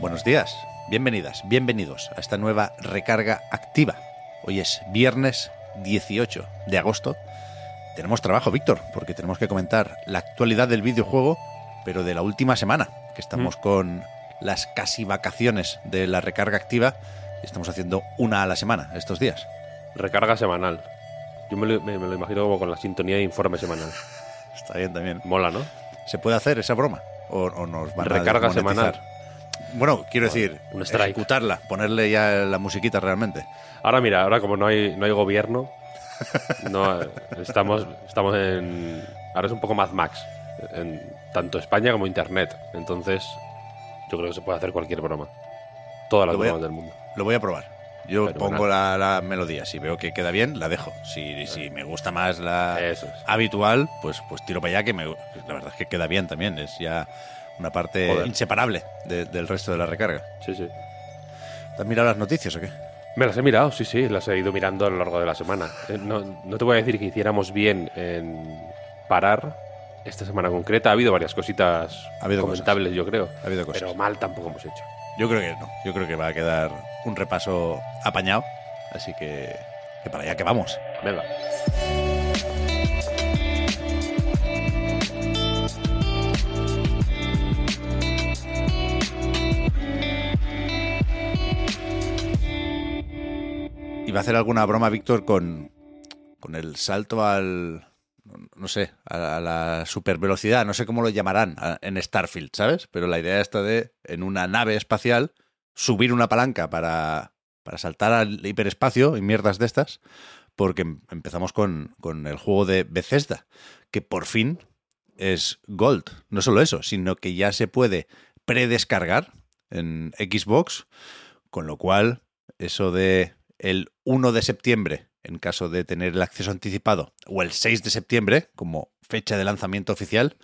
Buenos días, bienvenidas, bienvenidos a esta nueva recarga activa. Hoy es viernes 18 de agosto. Tenemos trabajo, Víctor, porque tenemos que comentar la actualidad del videojuego, pero de la última semana, que estamos con las casi vacaciones de la recarga activa y estamos haciendo una a la semana estos días. Recarga semanal. Yo me lo, me- me lo imagino como con la sintonía de informe semanal. Está bien también. Mola, ¿no? ¿Se puede hacer esa broma? ¿O, o nos van a Recarga semanal. Bueno, quiero decir, un strike. ejecutarla, ponerle ya la musiquita realmente. Ahora mira, ahora como no hay, no hay gobierno, no, estamos, estamos en... Ahora es un poco Mad Max, en tanto España como Internet. Entonces, yo creo que se puede hacer cualquier broma. Todas las a- bromas del mundo. Lo voy a probar. Yo pongo la, la melodía. Si veo que queda bien, la dejo. Si, si me gusta más la es. habitual, pues, pues tiro para allá, que me, la verdad es que queda bien también. Es ya una parte Joder. inseparable de- del resto de la recarga. Sí, sí. ¿Te has mirado las noticias o qué? Me las he mirado, sí, sí, las he ido mirando a lo largo de la semana. Eh, No, no te voy a decir que hiciéramos bien en parar esta semana concreta. Ha habido varias cositas Ha habido comentables, yo creo. Ha habido cosas. Pero mal tampoco hemos hecho. Yo creo que no. Yo creo que va a quedar un repaso apañado. Así que, que para allá que vamos. Venga. Iba a hacer alguna broma, Víctor, con, con el salto al. No sé, a, la supervelocidad, no sé cómo lo llamarán en Starfield, ¿sabes? Pero la idea está de, en una nave espacial, subir una palanca para, para saltar al hiperespacio y mierdas de estas, porque em- empezamos con, con el juego de Bethesda, que por fin es Gold. No solo eso, sino que ya se puede predescargar en Xbox, con lo cual eso de el 1 de septiembre, en caso de tener el acceso anticipado, o el 6 de septiembre, como fecha de lanzamiento oficial,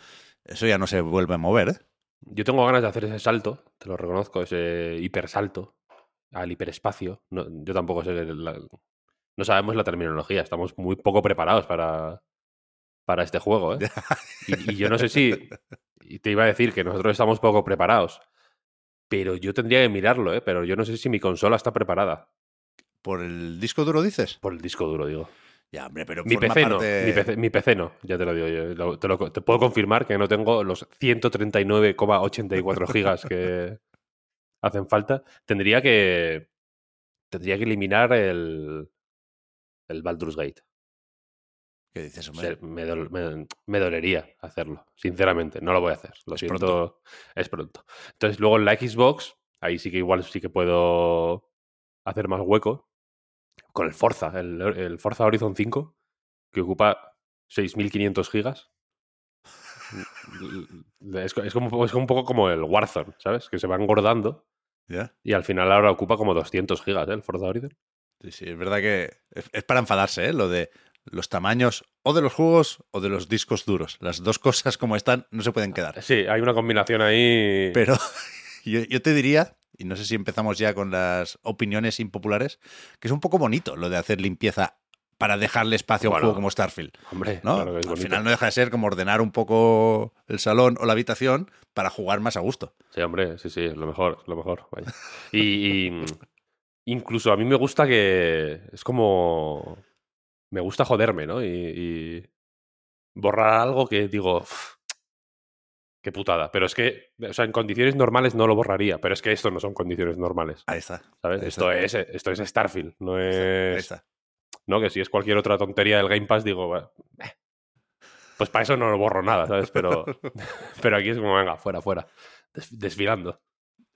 eso ya no se vuelve a mover, ¿eh? Yo tengo ganas de hacer ese salto, te lo reconozco, ese hipersalto al hiperespacio. No, yo tampoco sé. la- no sabemos la terminología, estamos muy poco preparados para, para este juego. ¿eh? Y, y yo no sé si. Y te iba a decir que nosotros estamos poco preparados. Pero yo tendría que mirarlo, ¿eh? Pero yo no sé si mi consola está preparada. ¿Por el disco duro dices? Por el disco duro, digo. Ya, hombre, pero Mi PC, no, mi, PC, mi PC no, ya te lo digo yo. Lo- te, lo- te puedo confirmar que no tengo los 139,84 gigas que hacen falta. Tendría que. Tendría que eliminar el. El Baldur's Gate. ¿Qué dices, O hombre? sea, me, dol- me- me dolería hacerlo, sinceramente. No lo voy a hacer. Lo Es siento. pronto. Es pronto. Entonces, luego en la Xbox, ahí sí que igual sí que puedo hacer más hueco. Con el Forza, el, el Forza Horizon 5, que ocupa 6.500 gigas. Es, co- es como, es un poco como el Warzone, ¿sabes? Que se va engordando y al final ahora ocupa como 200 gigas, ¿eh? El Forza Horizon. Sí, sí, es verdad que es, es para enfadarse, ¿eh? Lo de los tamaños o de los juegos o de los discos duros. Las dos cosas como están no se pueden quedar. Sí, hay una combinación ahí. Pero yo, yo te diría, y no sé si empezamos ya con las opiniones impopulares, que es un poco bonito lo de hacer limpieza para dejarle espacio a un juego como Starfield. Hombre, ¿no? claro que es Al bonito. final no deja de ser como ordenar un poco el salón o la habitación para jugar más a gusto. Sí, hombre, sí, sí, lo mejor, lo mejor. vaya. Y, y, mm, incluso a mí me gusta que es como... Me gusta joderme, ¿no? Y, y borrar algo que digo... "Uf, Qué putada. Pero es que, o sea, en condiciones normales no lo borraría, pero es que esto no son condiciones normales, Ahí está. ¿sabes? Ahí Esto es, esto es Starfield, no está, ahí es... está. ¿no? Que si es cualquier otra tontería del Game Pass, digo, "Bah, eh". pues para eso no lo borro nada, ¿sabes? Pero, pero aquí es como, venga, fuera, fuera, des- desfilando.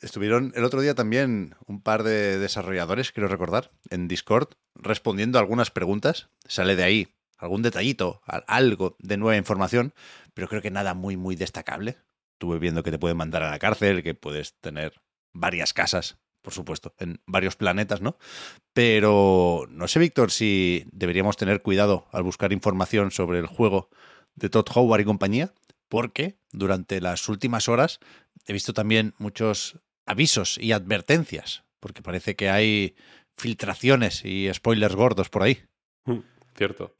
Estuvieron el otro día también un par de desarrolladores, quiero recordar, en Discord, respondiendo a algunas preguntas. Sale de ahí algún detallito, algo de nueva información, pero creo que nada muy, muy destacable. Estuve viendo que te pueden mandar a la cárcel, que puedes tener varias casas, por supuesto, en varios planetas, ¿no? Pero no sé, Víctor, si deberíamos tener cuidado al buscar información sobre el juego de Todd Howard y compañía, porque durante las últimas horas he visto también muchos avisos y advertencias, porque parece que hay filtraciones y spoilers gordos por ahí. Mm, cierto.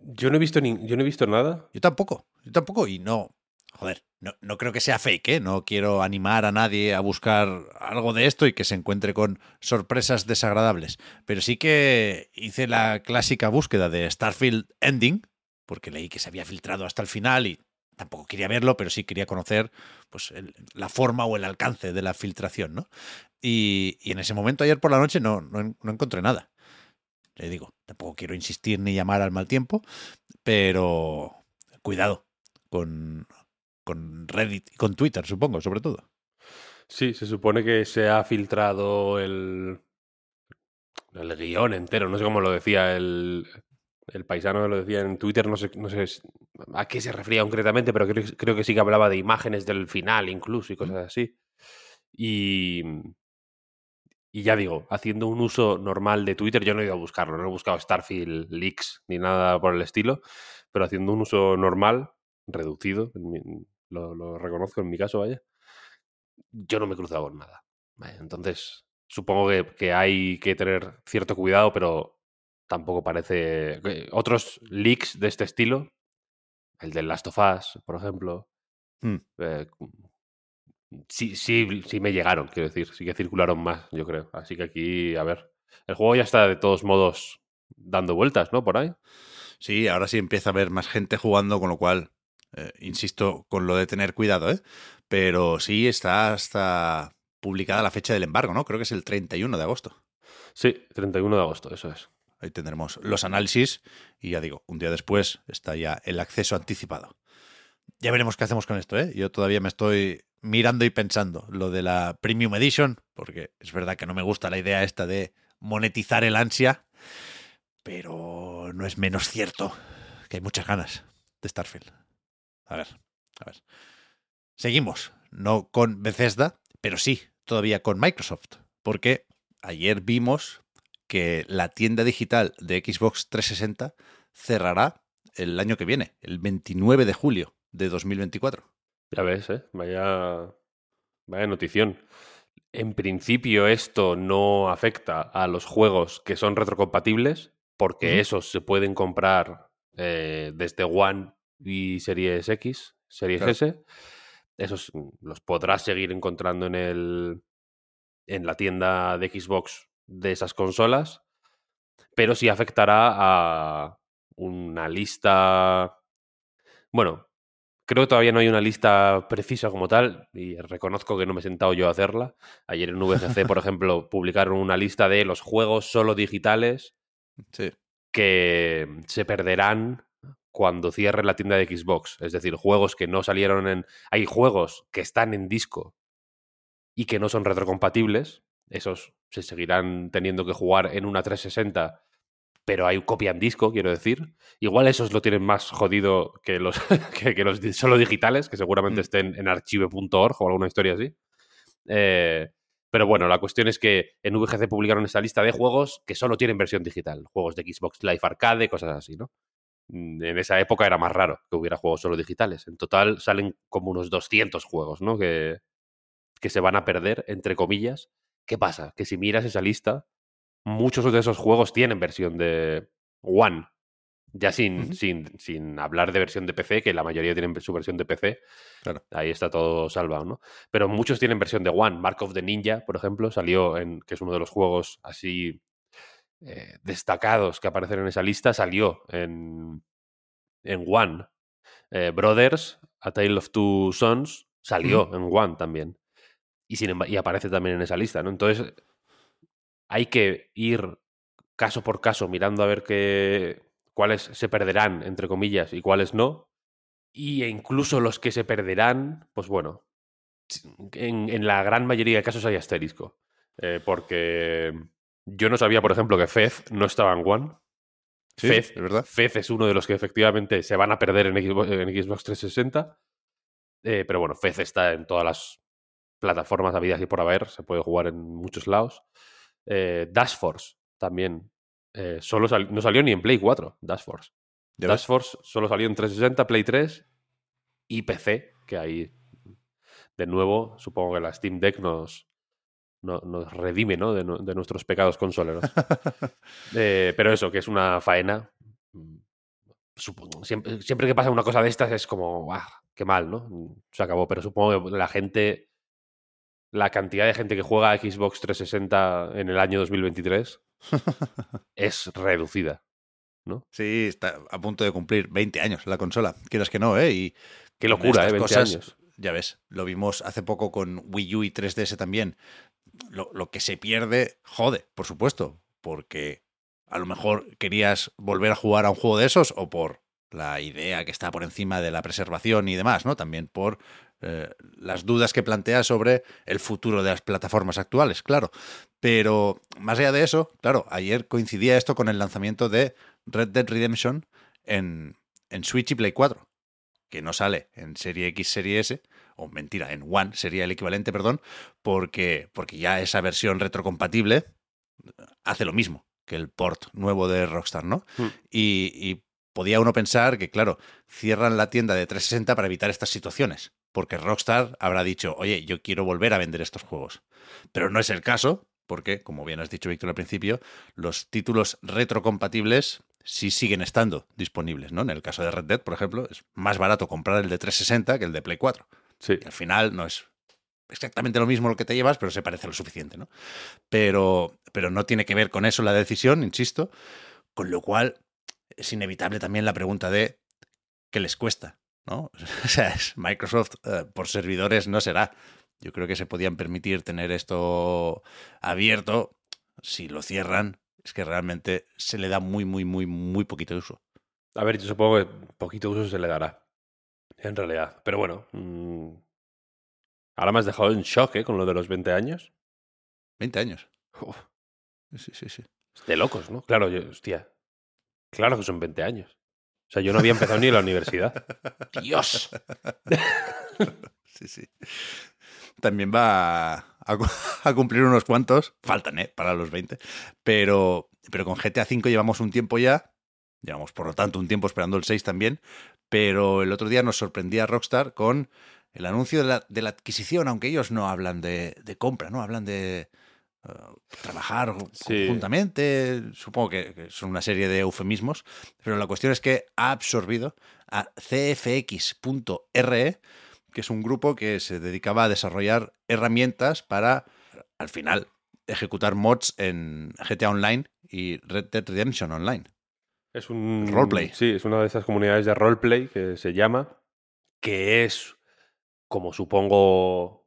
Yo no he visto ni, yo no he visto nada. Yo tampoco, yo tampoco, y no, joder, no, no, creo que sea fake, ¿eh? No quiero animar a nadie a buscar algo de esto y que se encuentre con sorpresas desagradables. Pero sí que hice la clásica búsqueda de Starfield Ending, porque leí que se había filtrado hasta el final y tampoco quería verlo, pero sí quería conocer pues, la forma o el alcance de la filtración, ¿no? Y, en ese momento, ayer por la noche, no, no, no encontré nada. Le digo, tampoco quiero insistir ni llamar al mal tiempo, pero cuidado con, con Reddit y con Twitter, supongo, sobre todo. Sí, se supone que se ha filtrado el, el guion entero, no sé cómo lo decía el, el paisano, lo decía en Twitter, no sé, no sé a qué se refería concretamente, pero creo, creo que sí que hablaba de imágenes del final incluso y cosas así. Y, y ya digo, haciendo un uso normal de Twitter, yo no he ido a buscarlo, no he buscado Starfield Leaks ni nada por el estilo, pero haciendo un uso normal, reducido, lo, reconozco en mi caso, vaya, yo no me he cruzado con nada. entonces, supongo que, hay que tener cierto cuidado, pero tampoco parece... Otros leaks de este estilo, el del Last of Us, por ejemplo, hmm. eh, sí, sí, sí me llegaron, quiero decir, sí que circularon más, yo creo. Así que aquí, a ver, el juego ya está de todos modos dando vueltas, ¿no? Por ahí. Sí, ahora sí empieza a haber más gente jugando, con lo cual eh, insisto con lo de tener cuidado, ¿eh? Pero sí está hasta publicada la fecha del embargo, ¿no? Creo que es el 31 de agosto. Sí, 31 de agosto, eso es. Ahí tendremos los análisis y ya digo, un día después está ya el acceso anticipado. Ya veremos qué hacemos con esto, ¿eh? Yo todavía me estoy mirando y pensando lo de la Premium Edition, porque es verdad que no me gusta la idea esta de monetizar el ansia, pero no es menos cierto que hay muchas ganas de Starfield. A ver, a ver. Seguimos, no con Bethesda, pero sí, todavía con Microsoft, porque ayer vimos que la tienda digital de Xbox 360 cerrará el año que viene, el 29 de julio de 2024. Ya ves, ¿eh? Vaya, vaya notición. En principio esto no afecta a los juegos que son retrocompatibles, porque esos se pueden comprar eh, desde One y Series X, Series S. Esos mm, los podrás seguir encontrando en el en la tienda de Xbox de esas consolas, pero sí afectará a una lista. Bueno, creo que todavía no hay una lista precisa como tal, y reconozco que no me he sentado yo a hacerla. Ayer en VGC, por ejemplo, publicaron una lista de los juegos solo digitales que se perderán cuando cierre la tienda de Xbox. Es decir, juegos que no salieron en. Hay juegos que están en disco y que no son retrocompatibles. Esos se seguirán teniendo que jugar en una 360, pero hay copia en disco, quiero decir. Igual esos lo tienen más jodido que los, que, los solo digitales, que seguramente mm. estén en archive.org o alguna historia así. Eh, pero bueno, la cuestión es que en VGC publicaron esta lista de juegos que solo tienen versión digital. Juegos de Xbox Live Arcade, cosas así, ¿no? Mm, en esa época era más raro que hubiera juegos solo digitales. En total salen como unos 200 juegos, ¿no? Que, que se van a perder, entre comillas. ¿Qué pasa? Que si miras esa lista, muchos de esos juegos tienen versión de One. Ya sin, sin, sin hablar de versión de PC, que la mayoría tienen su versión de PC. Claro. Ahí está todo salvado, ¿no? Pero muchos tienen versión de One. Mark of the Ninja, por ejemplo, salió en. que es uno de los juegos así eh, destacados que aparecen en esa lista salió en, en One. Eh, Brothers, A Tale of Two Sons, salió en One también. Y, sin, y aparece también en esa lista, ¿no? Entonces, hay que ir caso por caso mirando a ver qué, cuáles se perderán, entre comillas, y cuáles no. Y incluso los que se perderán, pues bueno, en, en la gran mayoría de casos hay asterisco. Eh, porque yo no sabía, por ejemplo, que Fez no estaba en One. Sí, Fez, es verdad. Fez es uno de los que efectivamente se van a perder en Xbox, en Xbox 360. Eh, pero bueno, Fez está en todas las plataformas habidas y por haber. Se puede jugar en muchos lados. Eh, Dash Force también. eh, solo sal- no salió ni en Play 4, Dash Force. Dash. Force solo salió en 360, Play 3 y PC, que ahí, de nuevo, supongo que la Steam Deck nos, no- nos redime ¿no? de, de nuestros pecados consoleros. Eh, pero eso, que es una faena. mm, supongo- siempre, siempre que pasa una cosa de estas es como, ¡ah! ¡Qué mal, ¿no? Se acabó. Pero supongo que la gente, la cantidad de gente que juega a Xbox 360 en el año 2023 es reducida. Sí, está a punto de cumplir 20 años la consola. Quieras que no, ¿eh? Y Qué locura, ¿eh? estas 20 cosas, años. Ya ves, lo vimos hace poco con Wii U y 3DS también. Lo, lo que se pierde, jode, por supuesto, porque a lo mejor querías volver a jugar a un juego de esos o por la idea que está por encima de la preservación y demás, ¿no? También por eh, las dudas que plantea sobre el futuro de las plataformas actuales, claro. Pero más allá de eso, claro, ayer coincidía esto con el lanzamiento de Red Dead Redemption en, en Switch y Play 4, que no sale en Serie X, Serie S, o mentira, en One sería el equivalente, perdón, porque, porque ya esa versión retrocompatible hace lo mismo que el port nuevo de Rockstar, ¿no? Hmm. Y, y podía uno pensar que, claro, cierran la tienda de 360 para evitar estas situaciones, porque Rockstar habrá dicho, oye, yo quiero volver a vender estos juegos. Pero no es el caso, porque, como bien has dicho, Víctor, al principio, los títulos retrocompatibles sí siguen estando disponibles, ¿no? En el caso de Red Dead, por ejemplo, es más barato comprar el de 360 que el de Play 4. Sí. Al final no es exactamente lo mismo lo que te llevas, pero se parece lo suficiente, ¿no? Pero, pero no tiene que ver con eso la decisión, insisto, con lo cual es inevitable también la pregunta de ¿qué les cuesta? ¿no? O sea, es- Microsoft eh, por servidores no será. Yo creo que se podían permitir tener esto abierto. Si lo cierran, es que realmente se le da muy, muy, muy, muy poquito uso. A ver, yo supongo que poquito uso se le dará. En realidad. Pero bueno. mm, ahora me has dejado en shock, ¿eh? Con lo de los 20 años. 20 años. Uf, Sí, sí, sí. de locos, ¿no? Claro, yo, hostia. Claro que son 20 años. O sea, yo no había empezado ni la universidad. ¡Dios! Sí, sí. También va a, a cu- a cumplir unos cuantos. Faltan, ¿eh? Para los 20. Pero, pero con GTA V llevamos un tiempo ya. Llevamos, por lo tanto, un tiempo esperando el 6 también. Pero el otro día nos sorprendía Rockstar con el anuncio de la, de la adquisición, aunque ellos no hablan de, de compra, ¿no? Hablan de eh, trabajar Sí. conjuntamente. Supongo que, que son una serie de eufemismos. Pero la cuestión es que ha absorbido a CFX.re, que es un grupo que se dedicaba a desarrollar herramientas para, al final, ejecutar mods en GTA Online y Red Dead Redemption Online. Es un. Roleplay. Sí, es una de esas comunidades de roleplay que se llama. Que es, como supongo,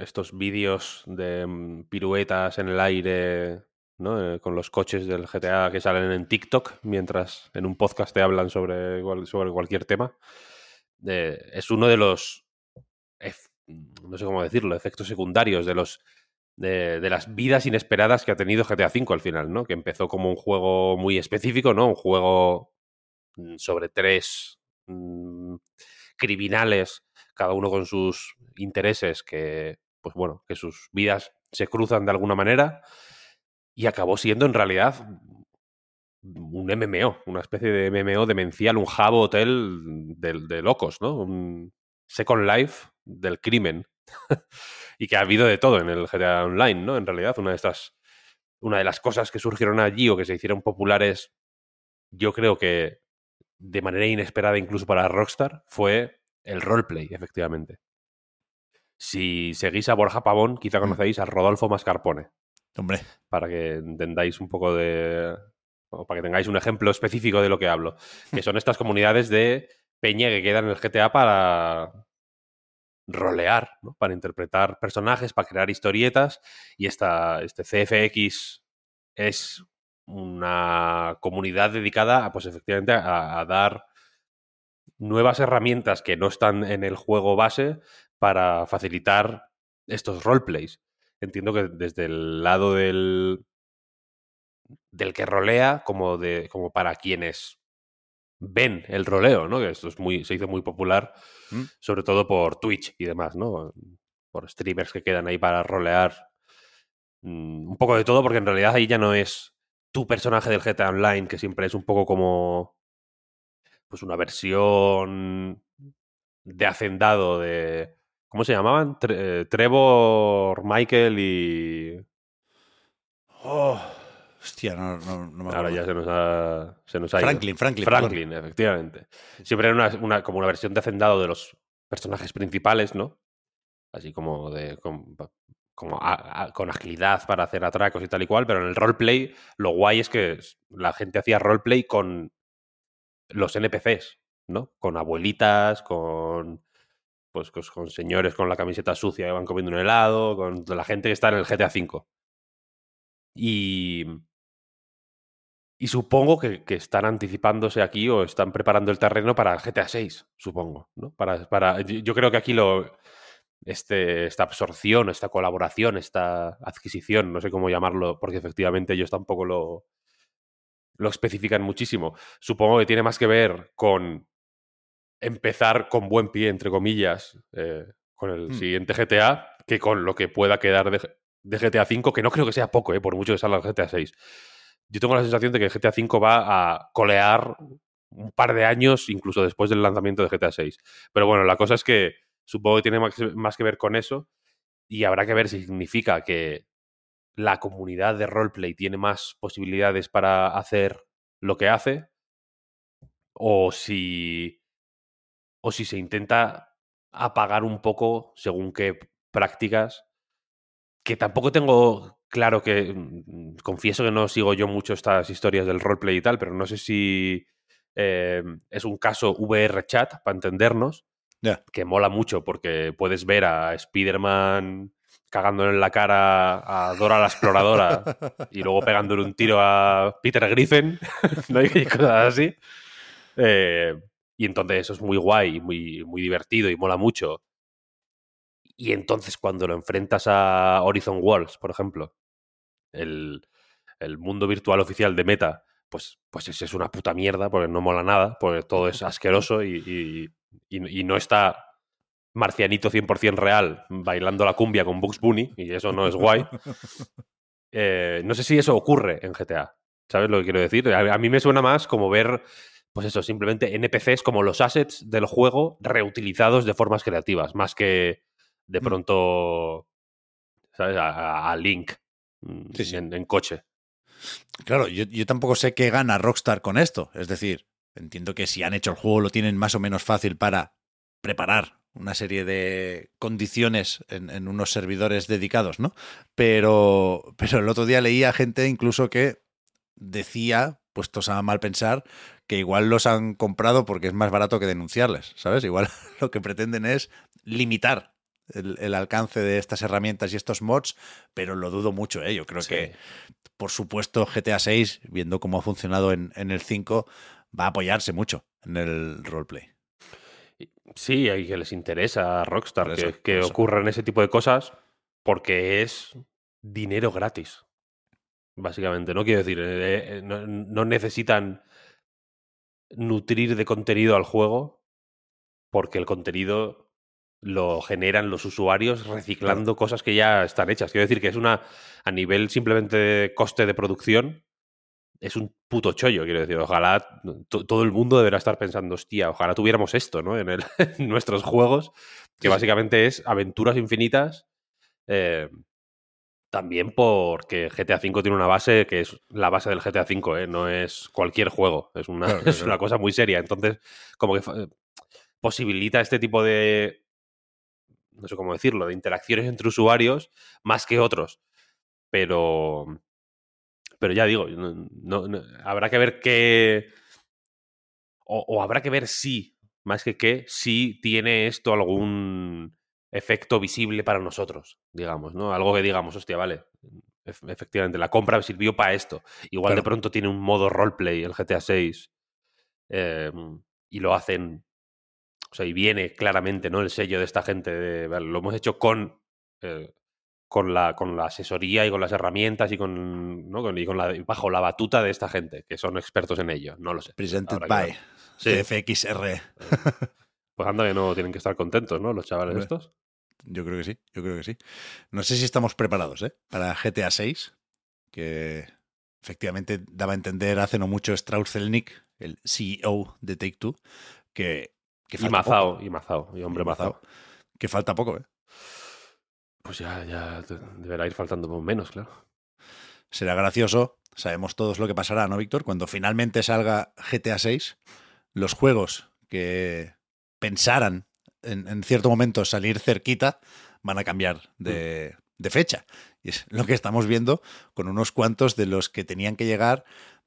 estos vídeos de mm, piruetas en el aire, ¿no? Eh, con los coches del GTA que salen en TikTok, mientras en un podcast te hablan sobre, sobre cualquier tema. Eh, es uno de los. ef- No sé cómo decirlo, efectos secundarios de los de, de las vidas inesperadas que ha tenido GTA V al final, ¿no? Que empezó como un juego muy específico, ¿no? Un juego mm, sobre tres mm, criminales, cada uno con sus intereses, que, pues bueno, que sus vidas se cruzan de alguna manera, y acabó siendo en realidad un MMO, una especie de MMO demencial, un jabo hotel de, de locos, ¿no? Un Second Life del crimen. y que ha habido de todo en el GTA Online, ¿no? En realidad, una de estas. Una de las cosas que surgieron allí o que se hicieron populares, yo creo que de manera inesperada incluso para Rockstar, fue el roleplay, efectivamente. Si seguís a Borja Pavón, quizá conocéis a Rodolfo Mascarpone Hombre, para que entendáis un poco de. o para que tengáis un ejemplo específico de lo que hablo. Que son estas comunidades de peña que quedan en el GTA para rolear, ¿no? para interpretar personajes, para crear historietas. Y esta, este CFX es una comunidad dedicada a, pues efectivamente, a, a dar nuevas herramientas que no están en el juego base para facilitar estos roleplays entiendo que desde el lado del del que rolea como, de, como para quienes ven el roleo, ¿no? Que esto es muy, se hizo muy popular, ¿Mm? sobre todo por Twitch y demás, ¿no? Por streamers que quedan ahí para rolear mm, un poco de todo, porque en realidad ahí ya no es tu personaje del GTA Online, que siempre es un poco como pues una versión de hacendado de ¿cómo se llamaban? Tre- eh, Trevor, Michael y Oh, hostia, no, no, no me ahora acuerdo. ya se nos ha se nos ha ido. Franklin, Franklin. perdón. Franklin, efectivamente. Siempre era una, una- como una versión de hacendado de los personajes principales, ¿no? Así como de. como a- a- con agilidad para hacer atracos y tal y cual, pero en el roleplay lo guay es que la gente hacía roleplay con los NPCs, ¿no? Con abuelitas, con pues con, señores con la camiseta sucia que van comiendo un helado, con la gente que está en el GTA V. Y, y supongo que, están anticipándose aquí o están preparando el terreno para el GTA 6, supongo. ¿no? Para, para, yo creo que aquí lo, este, esta absorción, esta colaboración, esta adquisición, no sé cómo llamarlo, porque efectivamente ellos tampoco lo, lo especifican muchísimo. Supongo que tiene más que ver con empezar con buen pie, entre comillas, eh, con el Hmm. siguiente GTA, que con lo que pueda quedar de, de GTA 5, que no creo que sea poco, eh, por mucho que salga el GTA 6. Yo tengo la sensación de que GTA 5 va a colear un par de años, incluso después del lanzamiento de GTA 6. Pero bueno, la cosa es que supongo que tiene más, más que ver con eso y habrá que ver si significa que la comunidad de roleplay tiene más posibilidades para hacer lo que hace o si o si se intenta apagar un poco según qué prácticas que tampoco tengo claro que mm, confieso que no sigo yo mucho estas historias del roleplay y tal, pero no sé si eh, es un caso VR chat para entendernos que mola mucho porque puedes ver a Spider-Man cagándole en la cara a Dora la exploradora y luego pegándole un tiro a Peter Griffin, ¿no? Y cosas así. Eh, y entonces eso es muy guay, muy, muy divertido y mola mucho. Y entonces cuando lo enfrentas a Horizon Worlds, por ejemplo, el, el mundo virtual oficial de Meta, pues, pues ese es una puta mierda porque no mola nada, porque todo es asqueroso y- y no está Marcianito 100% real bailando la cumbia con Bugs Bunny y eso no es guay. Eh, no sé si eso ocurre en GTA. ¿Sabes lo que quiero decir? A, a mí me suena más como ver, pues eso, simplemente NPCs como los assets del juego reutilizados de formas creativas, más que de Mm. pronto, ¿sabes? A, Link mm, Sí, sí. En, en coche. Claro, yo, yo tampoco sé qué gana Rockstar con esto. Es decir, entiendo que si han hecho el juego lo tienen más o menos fácil para preparar una serie de condiciones en, en unos servidores dedicados, ¿no? Pero, pero el otro día leía gente incluso que decía, puestos a mal pensar, que igual los han comprado porque es más barato que denunciarles, ¿sabes? Igual lo que pretenden es limitar el, el alcance de estas herramientas y estos mods, pero lo dudo mucho, ¿eh? Yo creo Sí. que por supuesto, GTA 6, viendo cómo ha funcionado en, en el 5, va a apoyarse mucho en el roleplay. Sí, y que les interesa a Rockstar que, ocurran ese tipo de cosas porque es dinero gratis. Básicamente, no quiero decir, eh, eh, no, no necesitan nutrir de contenido al juego porque el contenido lo generan los usuarios reciclando cosas que ya están hechas. Quiero decir que es una, a nivel simplemente de coste de producción, es un puto chollo, quiero decir. Ojalá to- todo el mundo deberá estar pensando, hostia, ojalá tuviéramos esto, ¿no? En, el- en nuestros juegos, que básicamente es aventuras infinitas. eh, también porque GTA V tiene una base que es la base del GTA V, ¿eh? no es cualquier juego, es una, Claro, claro, es una cosa muy seria. Entonces, como que fa- posibilita este tipo de, no sé cómo decirlo, de interacciones entre usuarios más que otros. Pero, pero ya digo, no- no- no- habrá que ver qué, o, o habrá que ver si, más que qué, si tiene esto algún efecto visible para nosotros, digamos, ¿no? Algo que digamos, hostia, vale, ef- efectivamente, la compra sirvió para esto. Igual de pronto tiene un modo roleplay el GTA 6 eh, y lo hacen, o sea, y viene claramente, ¿no? El sello de esta gente de, vale, lo hemos hecho con, eh, con la, con la asesoría y con las herramientas y con, ¿no? con, y con la, bajo la batuta de esta gente, que son expertos en ello. No lo sé. Presented by Sí. CFXR. Pues anda que no tienen que estar contentos, ¿no? Los chavales Hombre. estos. Yo creo que sí, yo creo que sí. No sé si estamos preparados ¿eh? para GTA 6, que efectivamente daba a entender hace no mucho Strauss Zelnick, el CEO de Take Two, que, que Y Mazao, y Mazao, y hombre. Mazao. Que falta poco, ¿eh? Pues ya, ya deberá ir faltando menos, claro. Será gracioso, sabemos todos lo que pasará, ¿no, Víctor? Cuando finalmente salga GTA 6, los juegos que pensaran en, en cierto momento salir cerquita van a cambiar de, de fecha. Y es lo que estamos viendo con unos cuantos de los que tenían que llegar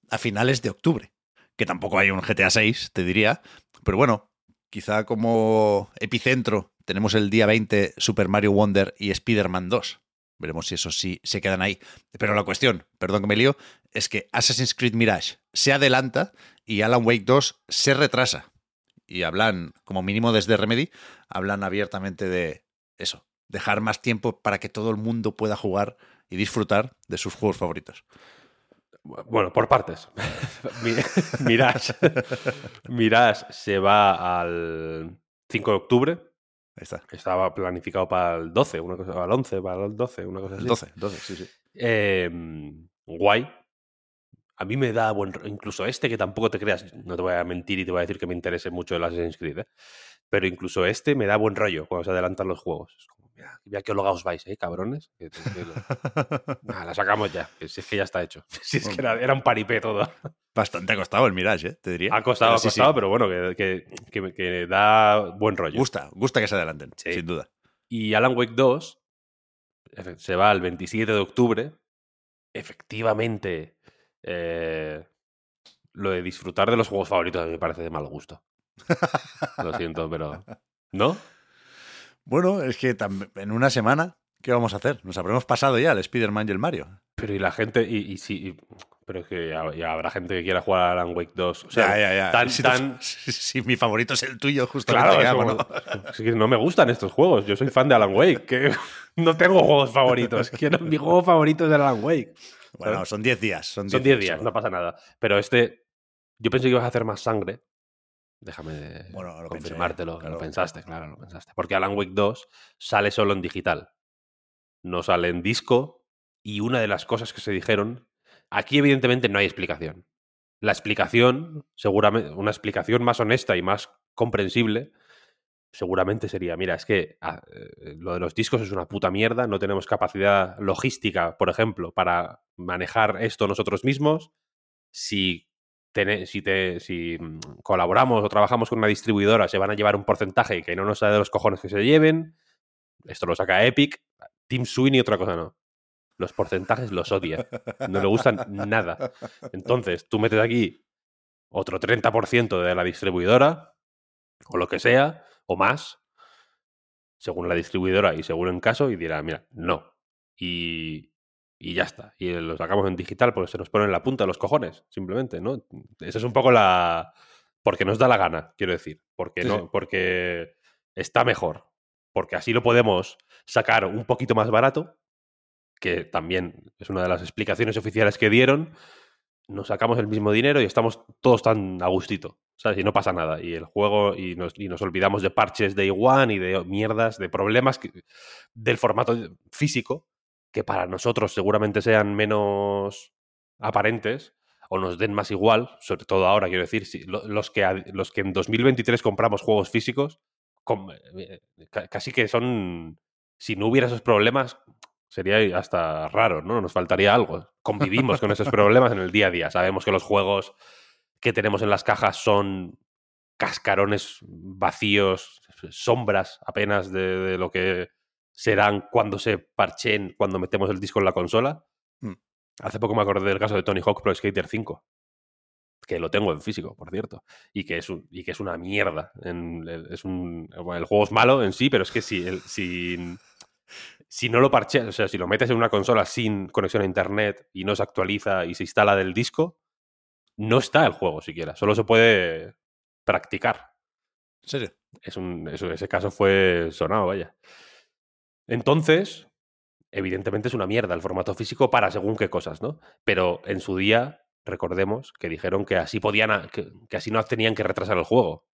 a finales de octubre. Que tampoco hay un GTA 6, te diría. Pero bueno, quizá como epicentro tenemos el día 20 Super Mario Wonder y Spider-Man 2. Veremos si esos sí se quedan ahí. Pero la cuestión, perdón que me lío, es que Assassin's Creed Mirage se adelanta y Alan Wake 2 se retrasa. Y hablan, como mínimo desde Remedy, hablan abiertamente de eso, dejar más tiempo para que todo el mundo pueda jugar y disfrutar de sus juegos favoritos. Bueno, por partes. Mi- Mirage. Mirage se va al 5 de octubre. Ahí está. Estaba planificado para el 12, una cosa, al 11, para el 12, una cosa así. El 12, 12, sí, sí. Eh, guay. A mí me da buen Incluso este, que tampoco te creas, no te voy a mentir y te voy a decir que me interese mucho el Assassin's Creed, ¿eh? pero incluso este me da buen rollo cuando se adelantan los juegos. Mira qué hologaos vais, ¿eh, cabrones? Que- que- que lo- Nah, la sacamos ya, que si es que ya está hecho. Si es que era, era un paripé todo. Bastante ha costado el Mirage, ¿eh? te diría. Ha costado, Pero ha sí, sí, costado, pero bueno, que, que- que- que da buen rollo. Gusta, gusta que se adelanten, Sí. sin duda. Y Alan Wake 2 efe- se va el 27 de octubre. Efectivamente, eh, lo de disfrutar de los juegos favoritos a mí me parece de mal gusto. Lo siento, pero. ¿No? Bueno, es que en una semana, ¿qué vamos a hacer? Nos habremos pasado ya el Spider-Man y el Mario. Pero y la gente. Y, y sí. y- pero es que ya, ya habrá gente que quiera jugar a Alan Wake 2. O sea, ya, ya, ya. tan- si, tan- si- si mi favorito es el tuyo, justo Claro, es, como- es que no me gustan estos juegos. Yo soy fan de Alan Wake. Que no tengo juegos favoritos. Mi juego favorito es el Alan Wake. Bueno, son 10 días. Son 10 Son 10 días, solo. no pasa nada. Pero este, yo pensé que ibas a hacer más sangre. Déjame Bueno, lo pensé, confirmártelo. claro. Lo pensaste, claro, lo pensaste. Porque Alan Wake 2 sale solo en digital. No sale en disco. Y una de las cosas que se dijeron, aquí evidentemente no hay explicación. La explicación, seguramente, una explicación más honesta y más comprensible, seguramente sería, mira, es que ah, eh, lo de los discos es una puta mierda, no tenemos capacidad logística, por ejemplo, para manejar esto nosotros mismos. Si, si, te- mm, colaboramos o trabajamos con una distribuidora, se van a llevar un porcentaje que no nos sale de los cojones que se lleven. Esto lo saca Epic. Team Sweeney, otra cosa no. Los porcentajes los odia. No le gustan nada. Entonces, tú metes aquí otro 30% de la distribuidora, o lo que sea, o más, según la distribuidora y según el caso, y dirá, mira, no. Y, y ya está. Y lo sacamos en digital porque se nos pone en la punta de los cojones, simplemente, ¿no? Esa es un poco la... Porque nos da la gana, quiero decir. Porque, Sí, no, sí. porque está mejor. Porque así lo podemos sacar un poquito más barato, que también es una de las explicaciones oficiales que dieron. Nos sacamos el mismo dinero y estamos todos tan a gustito. ¿Sabes? Y no pasa nada. Y el juego, y nos, y nos olvidamos de parches de One y de mierdas, de problemas que- del formato físico, que para nosotros seguramente sean menos aparentes o nos den más igual, sobre todo ahora, quiero decir, si, lo- los, que, los que en 2023 compramos juegos físicos, eh, ca- casi que son, si no hubiera esos problemas, sería hasta raro, ¿no? Nos faltaría algo. Convivimos con esos problemas en el día a día. Sabemos que los juegos que tenemos en las cajas son cascarones vacíos, sombras apenas de lo que serán cuando se parchen, cuando metemos el disco en la consola. Mm. Hace poco me acordé del caso de Tony Hawk Pro Skater 5, que lo tengo en físico, por cierto, y que es, un- y que es una mierda. En- es un, el juego es malo en sí, pero es que si, el- si, si no lo parches, o sea, si lo metes en una consola sin conexión a internet y no se actualiza y se instala del disco, no está el juego siquiera, solo se puede practicar. ¿En serio? Es un, ese caso fue sonado, vaya. Entonces, evidentemente es una mierda el formato físico para según qué cosas, ¿no? Pero en su día, recordemos que dijeron que así podían, que, que así no tenían que retrasar el juego,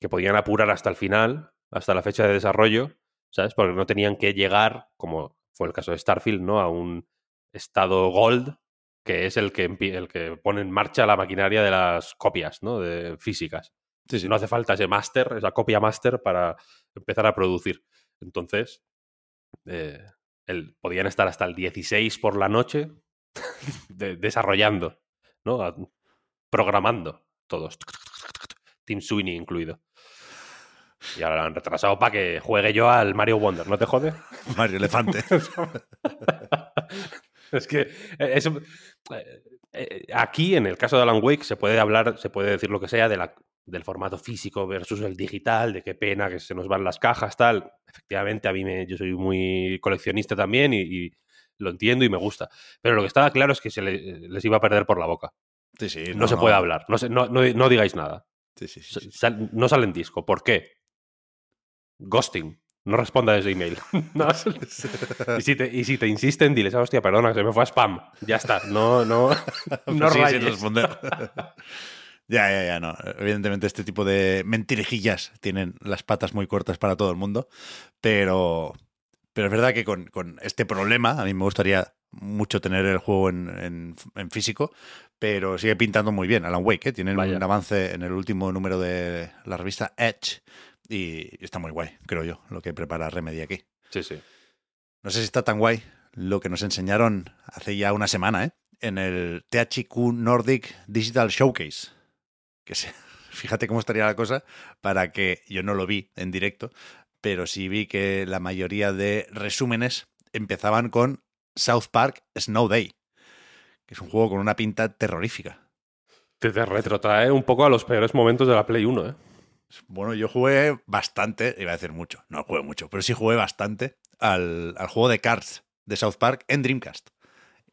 que podían apurar hasta el final, hasta la fecha de desarrollo, ¿sabes? Porque no tenían que llegar, como fue el caso de Starfield, ¿no? A un estado gold, que es el que, el que pone en marcha la maquinaria de las copias, ¿no? De físicas. Sí, sí. No hace falta ese máster, esa copia máster para empezar a producir. Entonces, eh, el- podían estar hasta el 16 por la noche de- desarrollando, ¿no? Programando todos. Team Sweeney incluido. Y ahora lo han retrasado para que juegue yo al Mario Wonder, ¿no te jode? Mario Elefante. es que eh, eso, eh, aquí, en el caso de Alan Wake, se puede hablar, se puede decir lo que sea de la, del formato físico versus el digital, de qué pena que se nos van las cajas, tal. Efectivamente, a mí me, yo soy muy coleccionista también y, y lo entiendo y me gusta. Pero lo que estaba claro es que se le- les iba a perder por la boca. Sí, sí. No, se puede hablar, no, se- no, no- no digáis nada. Sí, sí, sí, sí. sal- no sale en disco. ¿Por qué? Ghosting. No responda desde email. No. Y si, te, y si te insisten, diles, "Ah, hostia, perdona, que se me fue a spam. Ya está, no, no, no Pues sigue sin rayes. responder. Ya, ya, ya, no. Evidentemente este tipo de mentirijillas tienen las patas muy cortas para todo el mundo, pero, pero es verdad que con, con este problema a mí me gustaría mucho tener el juego en, en- en físico, pero sigue pintando muy bien Alan Wake, ¿eh? tienen Vaya. un avance en el último número de la revista Edge y está muy guay, creo yo, lo que prepara Remedy aquí. Sí, sí. No sé si está tan guay lo que nos enseñaron hace ya una semana, ¿eh? En el THQ Nordic Digital Showcase. Que se, fíjate cómo estaría la cosa para que yo no lo vi en directo, pero sí vi que la mayoría de resúmenes empezaban con South Park Snow Day, que es un juego con una pinta terrorífica. Te, te retrotrae un poco a los peores momentos de la Play 1, ¿eh? Bueno, yo jugué bastante, iba a decir mucho, no jugué mucho, pero sí jugué bastante al, al juego de Cards de South Park en Dreamcast.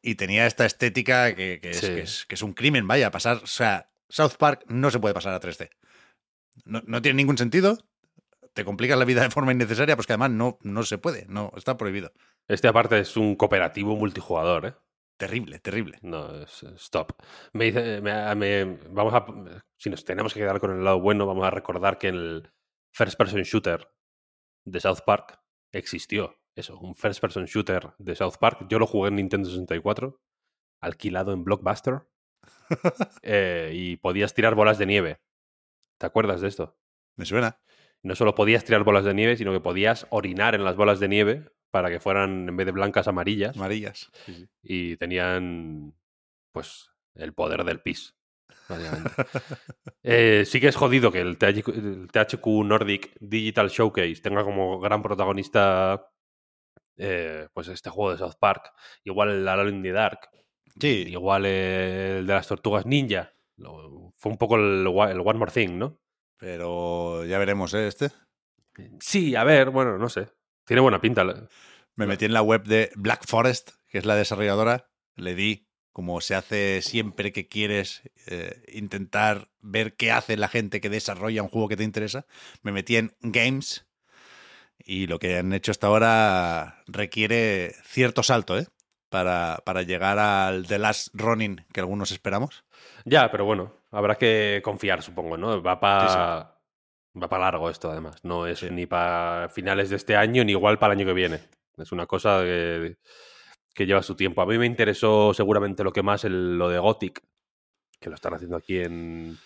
Y tenía esta estética que, que es, Sí. que, es, que es un crimen, vaya, pasar. O sea, South Park no se puede pasar a 3D. No, no tiene ningún sentido. Te complicas la vida de forma innecesaria, pues que además no, no se puede, no, está prohibido. Este aparte es un cooperativo multijugador, ¿eh? Terrible, terrible. No, stop. Me dice, me- me- vamos a, si nos tenemos que quedar con el lado bueno, vamos a recordar que el first person shooter de South Park existió. Eso, un first person shooter de South Park. Yo lo jugué en Nintendo 64, alquilado en Blockbuster, eh, y podías tirar bolas de nieve. ¿Te acuerdas de esto? Me suena. No solo podías tirar bolas de nieve, sino que podías orinar en las bolas de nieve para que fueran, en vez de blancas, amarillas Amarillas. Sí, sí. y tenían pues el poder del pis. Eh, sí que es jodido que el THQ, el THQ Nordic Digital Showcase tenga como gran protagonista eh, pues este juego de South Park. Igual el Alone in the Dark. Sí, Igual el de las tortugas ninja. Fue un poco el One More Thing, ¿no? pero ya veremos, ¿eh? Este. Sí, a ver, bueno, no sé. Tiene buena pinta. Me metí en la web de Black Forest, que es la desarrolladora. Le di, como se hace siempre que quieres eh, intentar ver qué hace la gente que desarrolla un juego que te interesa. Me metí en Games y lo que han hecho hasta ahora requiere cierto salto, ¿eh? Para, para llegar al The Last Running que algunos esperamos. Ya, pero bueno, habrá que confiar, supongo, ¿no? Va para va para largo esto, además. No es Sí. ni para finales de este año ni igual para el año que viene. Es una cosa que, que lleva su tiempo. A mí me interesó seguramente lo que más el- lo de Gothic, que lo están haciendo aquí en,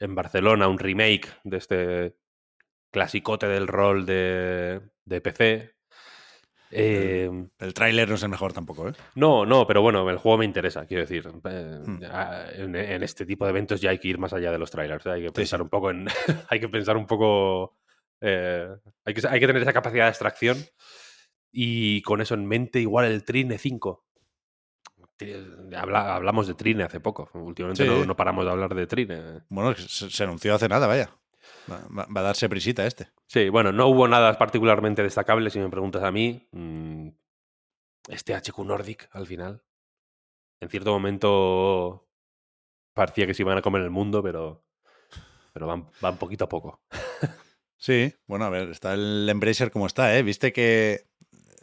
en Barcelona, un remake de este clasicote del rol de, de PC. Eh, El tráiler no es el mejor tampoco, ¿eh? no, no, pero bueno, el juego me interesa, quiero decir. eh, Hmm. En, en este tipo de eventos ya hay que ir más allá de los trailers. ¿eh? Hay que pensar sí. un poco en. hay que pensar un poco. eh, hay, que, hay que tener esa capacidad de extracción. Y con eso en mente, igual el Trine 5. Ti- habla- hablamos de Trine hace poco. Últimamente Sí. no, no paramos de hablar de Trine. Bueno, se, se anunció hace nada, vaya. Va, va- va a darse prisita este. Sí, bueno, no hubo nada particularmente destacable, si me preguntas a mí. Mm, Este HQ Nordic, al final. En cierto momento parecía que se iban a comer el mundo, pero, pero van, van poquito a poco. Sí, bueno, a ver, está el Embracer como está, ¿eh? Viste que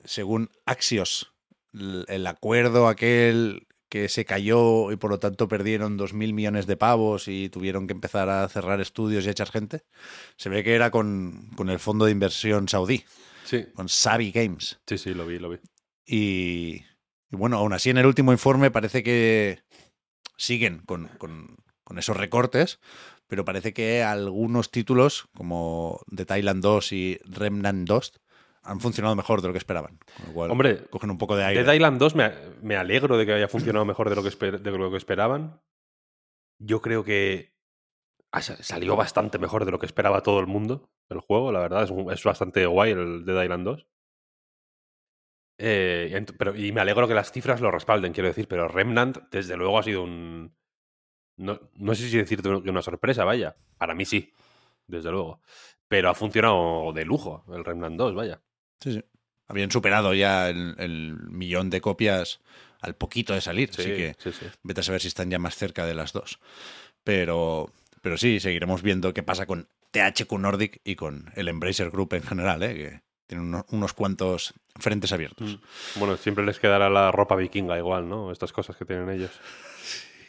según Axios, el acuerdo aquel que se cayó y por lo tanto perdieron 2.000 millones de pavos y tuvieron que empezar a cerrar estudios y a echar gente, se ve que era con, con el fondo de inversión saudí, Sí, con Savi Games. sí, sí, lo vi, lo vi. Y, y bueno, aún así en el último informe parece que siguen con, con- con esos recortes, pero parece que algunos títulos, como The Thailand 2 y Remnant 2, han funcionado mejor de lo que esperaban. Con lo cual, Hombre, cogen un poco de aire. Dead Island 2 me, me alegro de que haya funcionado mejor de lo que, esper- de lo que esperaban. Yo creo que salió bastante mejor de lo que esperaba todo el mundo el juego, la verdad. Es, un- es bastante guay el Dead Island 2. Eh, ent- pero, y me alegro que las cifras lo respalden, quiero decir, pero Remnant, desde luego, ha sido un. No, no sé si decirte una sorpresa, vaya. Para mí sí, desde luego. Pero ha funcionado de lujo el Remnant 2, vaya. Sí, sí. Habían superado ya el, el millón de copias al poquito de salir, Sí, así que sí, sí. vete a saber si están ya más cerca de las dos. Pero, pero sí, seguiremos viendo qué pasa con THQ Nordic y con el Embracer Group en general, ¿eh? que tienen uno- unos cuantos frentes abiertos. Mm. Bueno, siempre les quedará la ropa vikinga igual, ¿no? Estas cosas que tienen ellos.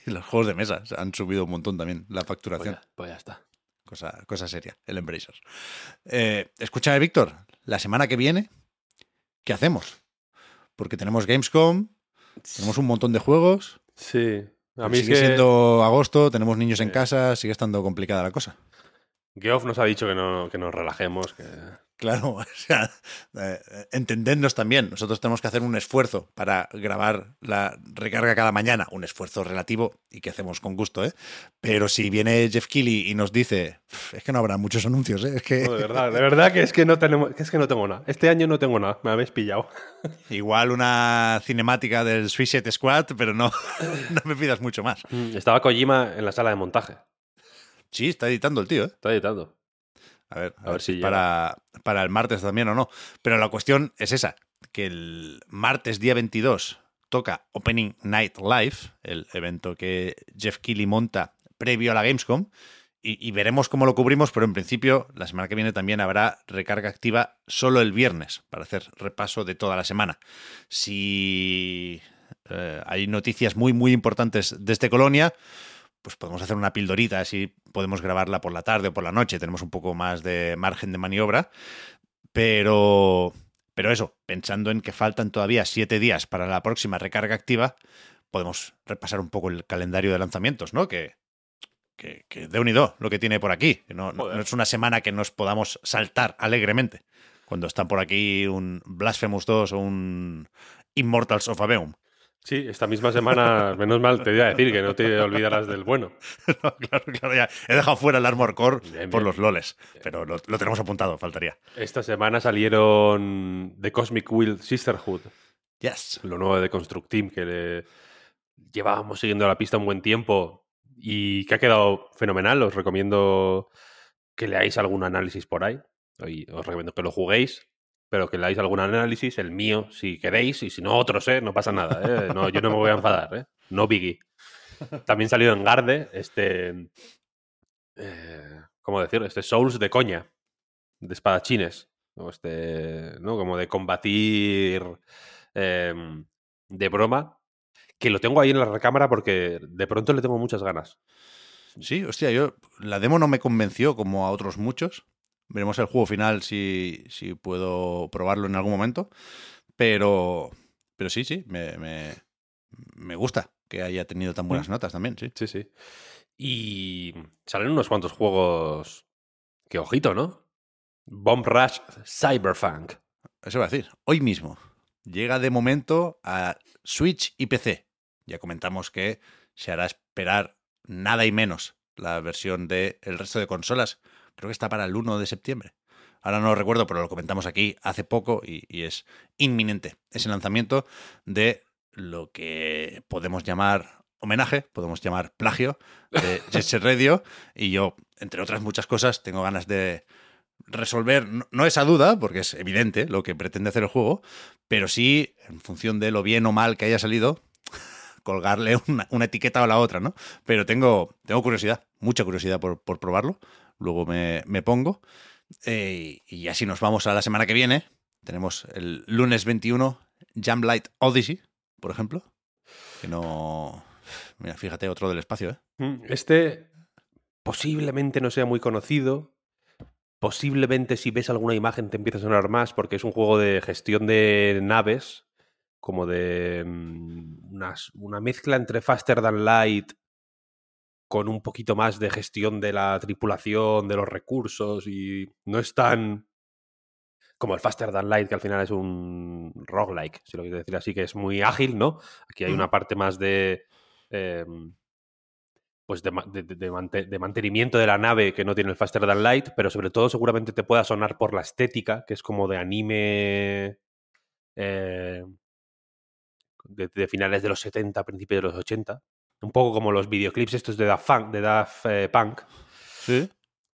Y los juegos de mesa han subido un montón también la Pues facturación. ya, pues ya está. Cosa, cosa seria, el Embracer. Eh, escúchame, Víctor, la semana que viene, ¿qué hacemos? Porque tenemos Gamescom, tenemos un montón de juegos. Sí. A mí es sigue que siendo agosto, tenemos niños en casa, sigue estando complicada la cosa. Geoff nos ha dicho que, no, que nos relajemos. Que... Claro, o sea, eh, entendednos también. Nosotros tenemos que hacer un esfuerzo para grabar la recarga cada mañana, un esfuerzo relativo y que hacemos con gusto, ¿eh? Pero si viene Jeff Keighley y nos dice, "Uf, es que no habrá muchos anuncios, ¿eh? Es que No, de verdad, de verdad que es que no tenemos, que es que no tengo nada. Este año no tengo nada, me habéis pillado. igual una cinemática del Suicide Squad, pero no, no me pidas mucho más. Estaba Kojima en la sala de montaje. Sí, está editando el tío, ¿eh? Está editando. A ver, a, A ver, ver si llega. para, para el martes también o no. Pero la cuestión es esa, que el martes día 22 toca Opening Night Live, el evento que Jeff Keighley monta previo a la Gamescom, y, y veremos cómo lo cubrimos, pero en principio la semana que viene también habrá recarga activa solo el viernes para hacer repaso de toda la semana. Si eh, hay noticias muy, muy importantes desde Colonia, pues podemos hacer una pildorita, así podemos grabarla por la tarde o por la noche, tenemos un poco más de margen de maniobra, pero, pero eso, pensando en que faltan todavía siete días para la próxima recarga activa, podemos repasar un poco el calendario de lanzamientos, ¿no? Que, que, que de unido lo que tiene por aquí, no es una semana que nos podamos saltar alegremente cuando están por aquí un Blasphemous 2 o un Immortals of Aveum. Sí, esta misma semana, menos mal, te iba a decir que no te olvidarás del bueno. No, claro, claro, ya. He dejado fuera el Armor Core Bien, por los loles, pero lo, lo tenemos apuntado, faltaría. Esta semana salieron The Cosmic Will Sisterhood, Yes. lo nuevo de Construct Team, que le llevábamos siguiendo la pista un buen tiempo y que ha quedado fenomenal. Os recomiendo que leáis algún análisis por ahí. Y os recomiendo que lo juguéis, pero que leáis algún análisis, el mío, si queréis, y si no, otros, ¿eh? No pasa nada, ¿eh? No, yo no me voy a enfadar, ¿eh? No biggie. También salió en Garde este... eh, ¿Cómo decirlo? Este Souls de coña, de espadachines. Este, ¿no? Como de combatir em, de broma. Que lo tengo ahí en la recámara porque de pronto le tengo muchas ganas. Sí, hostia, yo. La demo no me convenció como a otros muchos. Veremos el juego final si, si puedo probarlo en algún momento. Pero. Pero sí, sí, me, me, me gusta que haya tenido tan buenas notas también, sí. Sí, sí. Y salen unos cuantos juegos que ojito, ¿no? Bomb Rush Cyberpunk. Eso va a decir. Hoy mismo llega de momento a Switch y PC. Ya comentamos que se hará esperar nada y menos la versión del el resto de consolas. Creo que está para el 1 de septiembre. Ahora no lo recuerdo, pero lo comentamos aquí hace poco y, y es inminente ese lanzamiento de lo que podemos llamar homenaje, podemos llamar plagio de Jet Set Radio. Y yo, entre otras muchas cosas, tengo ganas de resolver, no, no esa duda, porque es evidente lo que pretende hacer el juego, pero sí, en función de lo bien o mal que haya salido, colgarle una, una etiqueta o la otra, ¿no? Pero tengo, tengo curiosidad, mucha curiosidad por, por probarlo. Luego me, me pongo. Eh, y así nos vamos a la semana que viene, Tenemos el lunes 21 Jamlight Odyssey, por ejemplo. Que no. Mira, fíjate, otro del espacio, ¿eh? Mm, Este posiblemente no sea muy conocido. Posiblemente si ves alguna imagen te empieza a sonar más porque es un juego de gestión de naves, como de mm, unas- una mezcla entre Faster Than Light con un poquito más de gestión de la tripulación, de los recursos y no es tan como el Faster Than Light, que al final es un roguelike, si lo quieres decir así, que es muy ágil, ¿no? Aquí hay una parte más de... em, pues de, ma- de- de- de mante- de mantenimiento de la nave que no tiene el Faster Than Light, pero sobre todo seguramente te pueda sonar por la estética, que es como de anime eh, de, de finales de los 70, principios de los 80. Un poco como los videoclips estos de Daft Punk, de Daft eh, Punk. Sí.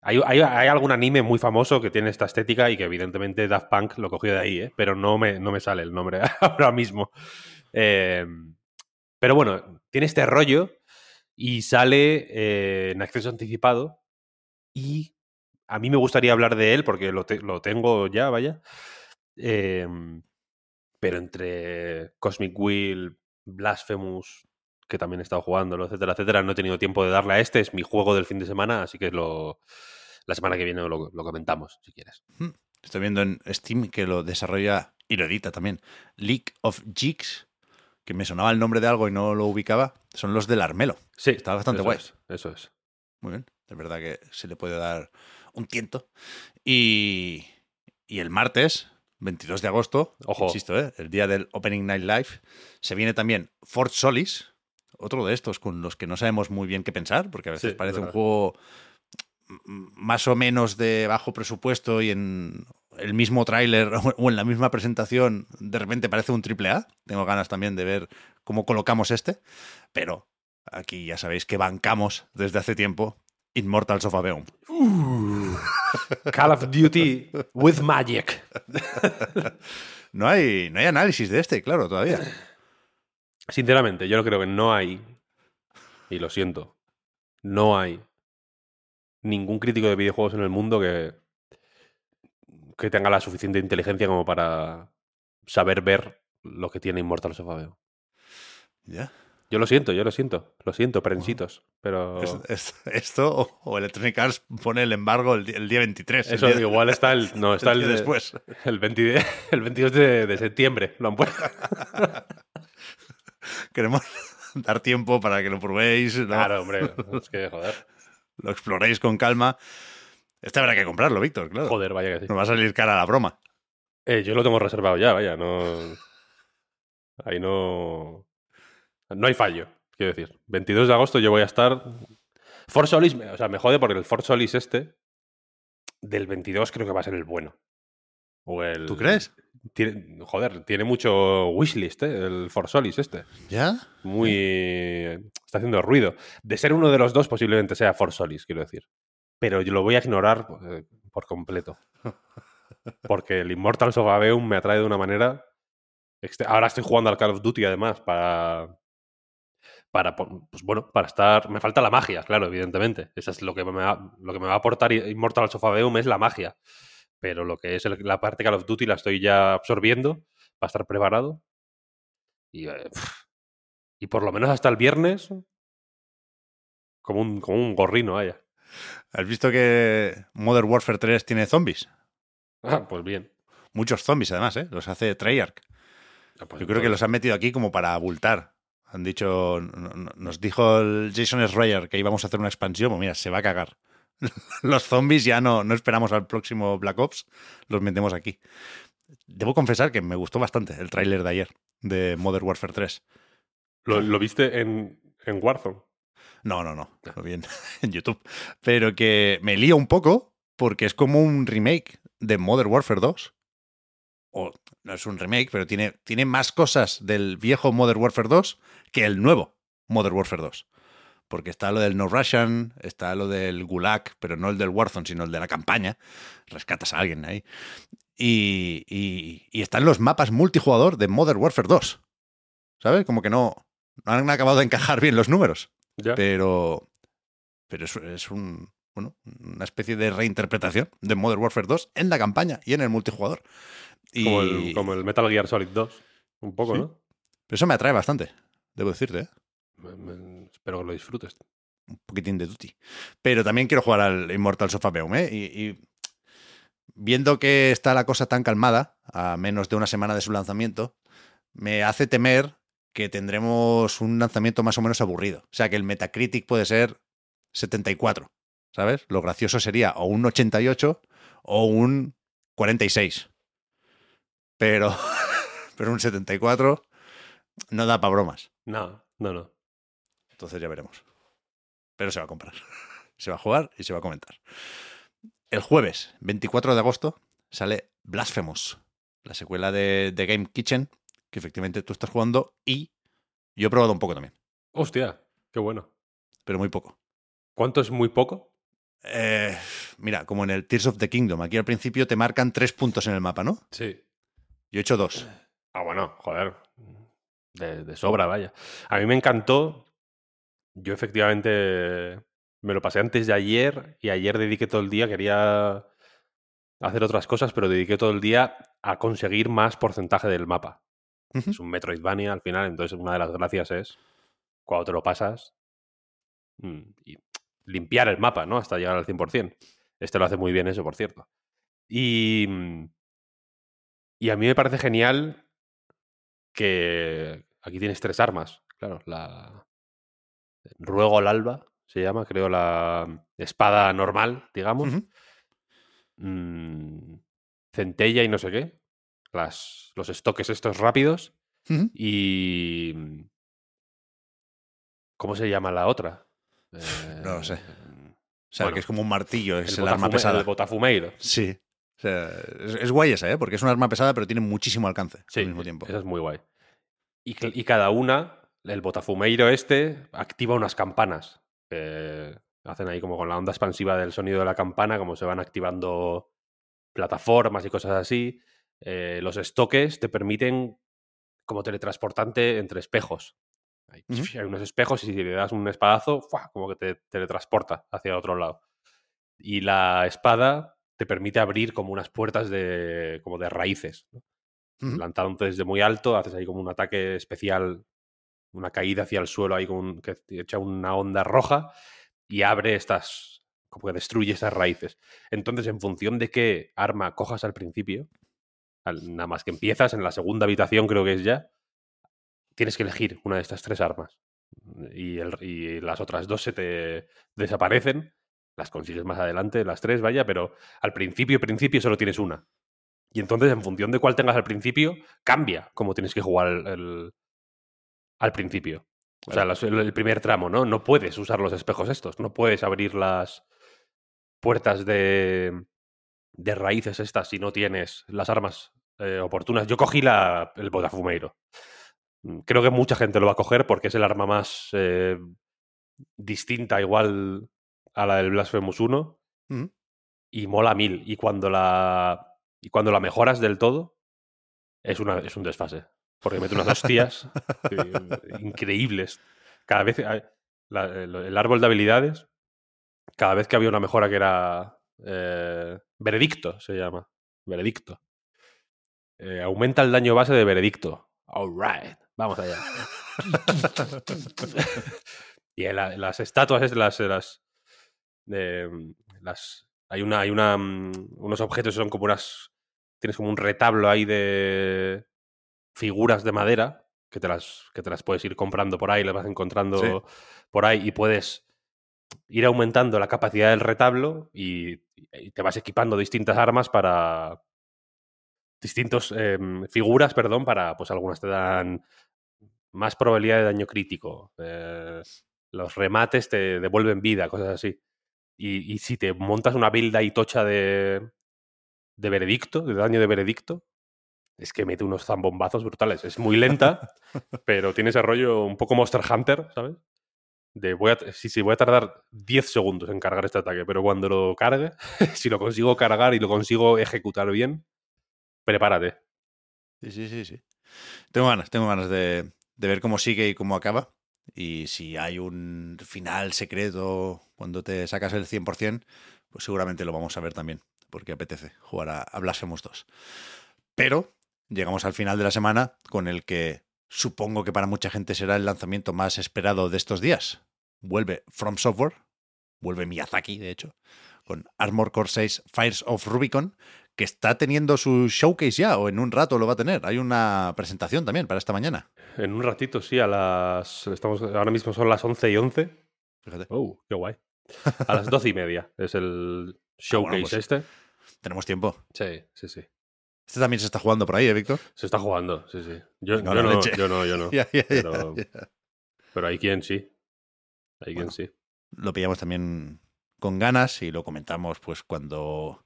Hay, hay- hay algún anime muy famoso que tiene esta estética y que evidentemente Daft Punk lo cogió de ahí, ¿eh? pero no me, no me sale el nombre ahora mismo. Eh, pero bueno, tiene este rollo y sale eh, en acceso anticipado y a mí me gustaría hablar de él porque lo, te- lo tengo ya, vaya. Eh, pero entre Cosmic Wheel, Blasphemous, que también he estado jugándolo, etcétera, etcétera, no he tenido tiempo de darle a este. Es mi juego del fin de semana, así que lo, la semana que viene lo, lo comentamos, si quieres. Estoy viendo en Steam que lo desarrolla y lo edita también. League of Jigs, que me sonaba el nombre de algo y no lo ubicaba. Son los del Armelo. Sí, Está bastante eso guay. es, eso es. Muy bien. Es verdad que se le puede dar un tiento. Y, y el martes, 22 de agosto, Ojo. insisto, ¿eh? el día del Opening Night Live, se viene también Fort Solis, otro de estos con los que no sabemos muy bien qué pensar, porque a veces Sí, parece un juego más o menos de bajo presupuesto y en el mismo tráiler o en la misma presentación de repente parece un triple A. Tengo ganas también de ver cómo colocamos este, pero aquí ya sabéis que bancamos desde hace tiempo Immortals of Aveum. Call of Duty with Magic. No hay, no hay análisis de este, claro, todavía. Sinceramente, yo creo que no hay, y lo siento, no hay ningún crítico de videojuegos en el mundo que, que tenga la suficiente inteligencia como para saber ver lo que tiene Immortals of Aveum. Ya. Yo lo siento, yo lo siento, lo siento, prensitos, pero Es- es- esto o, o Electronic Arts pone el embargo el, día 23. el eso día- igual está el, no, está el el, después. el, 20 el 22 de, de septiembre, lo han puesto. Queremos dar tiempo para que lo probéis, ¿no? Claro, hombre, es que joder, lo exploréis con calma. Este habrá que comprarlo, Víctor, claro. joder, vaya que sí. Nos va a salir cara la broma. Eh, yo lo tengo reservado ya, vaya, no. Ahí no. No hay fallo, quiero decir. 22 de agosto yo voy a estar. For Solis, o sea, me jode porque el For Solis este. Del 22 creo que va a ser el bueno. O el. ¿Tú crees? Tiene, joder, tiene mucho wishlist, ¿eh? El For Solis este. ¿Ya? Muy. Está haciendo ruido. De ser uno de los dos, posiblemente sea For Solis, quiero decir. Pero yo lo voy a ignorar eh, por completo. Porque el Immortals of Aveum me atrae de una manera. Ahora estoy jugando al Call of Duty, además, para. Para, pues bueno, para estar. Me falta la magia, claro, evidentemente. Eso es lo que me va, lo que me va a aportar Immortals of Aveum es la magia. Pero lo que es el- la parte Call of Duty la estoy ya absorbiendo para estar preparado. Y, eh, y por lo menos hasta el viernes. Como un, como un gorrino, vaya. ¿Has visto que Modern Warfare 3 tiene zombies? Ah, pues bien. Muchos zombies, además, ¿eh? Los hace Treyarch. Ah, pues Yo creo que los han metido aquí como para abultar. Han dicho, no- no- nos dijo el Jason Schreier que íbamos a hacer una expansión. Pues mira, se va a cagar. Los zombies ya no, no esperamos al próximo Black Ops, los metemos aquí. Debo confesar que me gustó bastante el tráiler de ayer de Modern Warfare 3. ¿Lo, lo viste en, en Warzone? No, no, no, lo vi en, en YouTube. Pero que me lío un poco porque es como un remake de Modern Warfare 2. O no es un remake, pero tiene, tiene más cosas del viejo Modern Warfare 2 que el nuevo Modern Warfare 2. Porque está lo del No Russian, está lo del Gulag, pero no el del Warzone, sino el de la campaña. Rescatas a alguien ahí. Y, y, y están los mapas multijugador de Modern Warfare 2. ¿Sabes? Como que no, no han acabado de encajar bien los números ¿Ya? pero pero es, es un bueno una especie de reinterpretación de Modern Warfare 2 en la campaña y en el multijugador Y... Como, el, como el Metal Gear Solid 2. Un poco, Sí. ¿no? Pero eso me atrae bastante, debo decirte, ¿eh? Me- me- espero que lo disfrutes. un poquitín de duty. Pero también quiero jugar al Immortal of Aveum, ¿eh? Y, y viendo que está la cosa tan calmada, a menos de una semana de su lanzamiento, me hace temer que tendremos un lanzamiento más o menos aburrido. O sea, que el Metacritic puede ser 74, ¿sabes? Lo gracioso sería o un 88 o un 46. Pero, pero un 74 no da para bromas. No, no, no. Entonces ya veremos. Pero se va a comprar. Se va a jugar y se va a comentar. El jueves, 24 de agosto, sale Blasphemous, la secuela de, de Game Kitchen, que efectivamente tú estás jugando y yo he probado un poco también, Hostia, qué bueno. pero muy poco. ¿Cuánto es muy poco? Eh, mira, como en el Tears of the Kingdom, aquí al principio te marcan tres puntos en el mapa, ¿no? Sí. Yo he hecho dos. Ah, bueno, joder. De, de sobra, vaya. A mí me encantó. Yo efectivamente me lo pasé antes de ayer y ayer dediqué todo el día, quería hacer otras cosas, pero dediqué todo el día a conseguir más porcentaje del mapa. Es un Metroidvania al final, entonces una de las gracias es cuando te lo pasas mm, y limpiar el mapa, ¿no? Hasta llegar al 100%. Este lo hace muy bien eso, por cierto. Y, mm, y a mí me parece genial que aquí tienes tres armas. Claro, la Ruego al Alba se llama, creo, la espada normal, digamos. Mm, centella y no sé qué. Las, los estoques estos rápidos. Y. mm, ¿Cómo se llama la otra? No lo sé. Eh, O sea, Bueno, que es como un martillo, es el, arma pesada. el botafumeiro. Sí. O sea, es, es guay esa, ¿eh? Porque es un arma pesada, pero tiene muchísimo alcance Sí, al mismo tiempo. Esa es muy guay. Y cada una, el botafumeiro este, activa unas campanas. que hacen ahí como con la onda expansiva del sonido de la campana, como se van activando plataformas y cosas así. Eh, los estoques te permiten como teletransportante entre espejos. Hay, unos espejos y si le das un espadazo, ¡fua! como que te teletransporta hacia otro lado. Y la espada te permite abrir como unas puertas de, como de raíces. ¿no? Desde muy alto, haces ahí como un ataque especial, una caída hacia el suelo ahí con un- que echa una onda roja y abre estas, como que destruye esas raíces. Entonces, en función de qué arma cojas al principio, nada más que empiezas en la segunda habitación, creo que es ya, tienes que elegir una de estas tres armas. Y, y las otras dos se te desaparecen, las consigues más adelante, las tres, vaya, pero al principio, principio solo tienes una. Y entonces, en función de cuál tengas al principio, cambia cómo tienes que jugar el- al principio. O sea, el, primer tramo, ¿no? No puedes usar los espejos estos, no puedes abrir las puertas de, de raíces estas si no tienes las armas eh, oportunas. Yo cogí la, el botafumeiro. Mm, Creo que mucha gente lo va a coger porque es el arma más eh, distinta, igual a la del Blasphemous 1 Ujú. y mola mil. Y cuando la, y cuando la mejoras del todo, es, una, es un desfase. Porque mete unas hostias eh, increíbles. Cada vez. eh, el, árbol de habilidades, cada vez que había una mejora que era. eh, veredicto se llama. Veredicto. Aumenta el daño base de veredicto. Alright. Vamos allá. y las estatuas es las. las hay una. Hay una. mm, unos objetos que son como unas. Tienes como un retablo ahí de figuras de madera que te las, que te las puedes ir comprando por ahí, las vas encontrando Sí. por ahí y puedes ir aumentando la capacidad del retablo y, y te vas equipando distintas armas para distintos em, figuras, perdón, para pues algunas te dan más probabilidad de daño crítico. eh, los remates te devuelven vida, cosas así. Y, y si te montas una build ahí tocha de, de veredicto, de daño de veredicto, es que mete unos zambombazos brutales. Es muy lenta, pero tiene ese rollo un poco Monster Hunter, ¿sabes? De voy a, sí, sí, voy a tardar 10 segundos en cargar este ataque, pero cuando lo cargue, si lo consigo cargar y lo consigo ejecutar bien, prepárate. Sí, sí, sí, sí. Tengo ganas, tengo ganas de, de ver cómo sigue y cómo acaba. Y si hay un final secreto cuando te sacas el 100%, pues seguramente lo vamos a ver también, porque apetece jugar a, a Blasphemous 2. Pero llegamos al final de la semana con el que supongo que para mucha gente será el lanzamiento más esperado de estos días. Vuelve From Software, vuelve Miyazaki, de hecho, con Armor Core 6 Fires of Rubicon, que está teniendo su showcase ya, o en un rato lo va a tener. Hay una presentación también para esta mañana. En un ratito, sí, a las. Estamos, ahora mismo son las 11 y 11. Fíjate. Oh, qué guay. A las 12 y media es el showcase pues- este. Tenemos tiempo. Sí, sí, sí. Este también se está jugando por ahí, ¿eh, Víctor? Se está jugando, sí, sí. Yo, no, yo no, yo no. Pero-. Pero hay quien sí. Hay Bueno. quien sí. Lo pillamos también con ganas y lo comentamos pues cuando,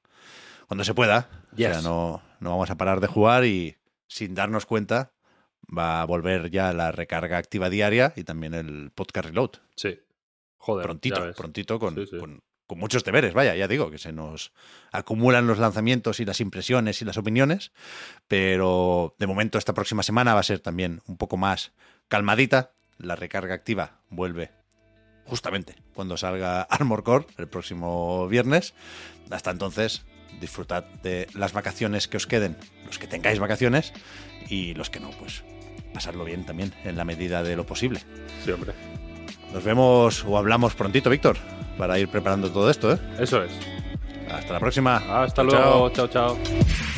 cuando se pueda. O sea, Yes. no, no vamos a parar de jugar y sin darnos cuenta va a volver ya la recarga activa diaria y también el podcast reload. Sí. Joder. prontito, prontito con, Sí, sí. con- con muchos deberes, vaya, ya digo, que se nos acumulan los lanzamientos y las impresiones y las opiniones, pero de momento esta próxima semana va a ser también un poco más calmadita. La recarga activa vuelve justamente cuando salga Armor Core el próximo viernes. Hasta entonces, disfrutad de las vacaciones que os queden, los que tengáis vacaciones y los que no, pues pasarlo bien también en la medida de lo posible. Sí, hombre. Nos vemos o hablamos prontito, Víctor, para ir preparando todo esto, ¿eh? Eso es. Hasta la próxima. Hasta Chao, luego. chao. chao.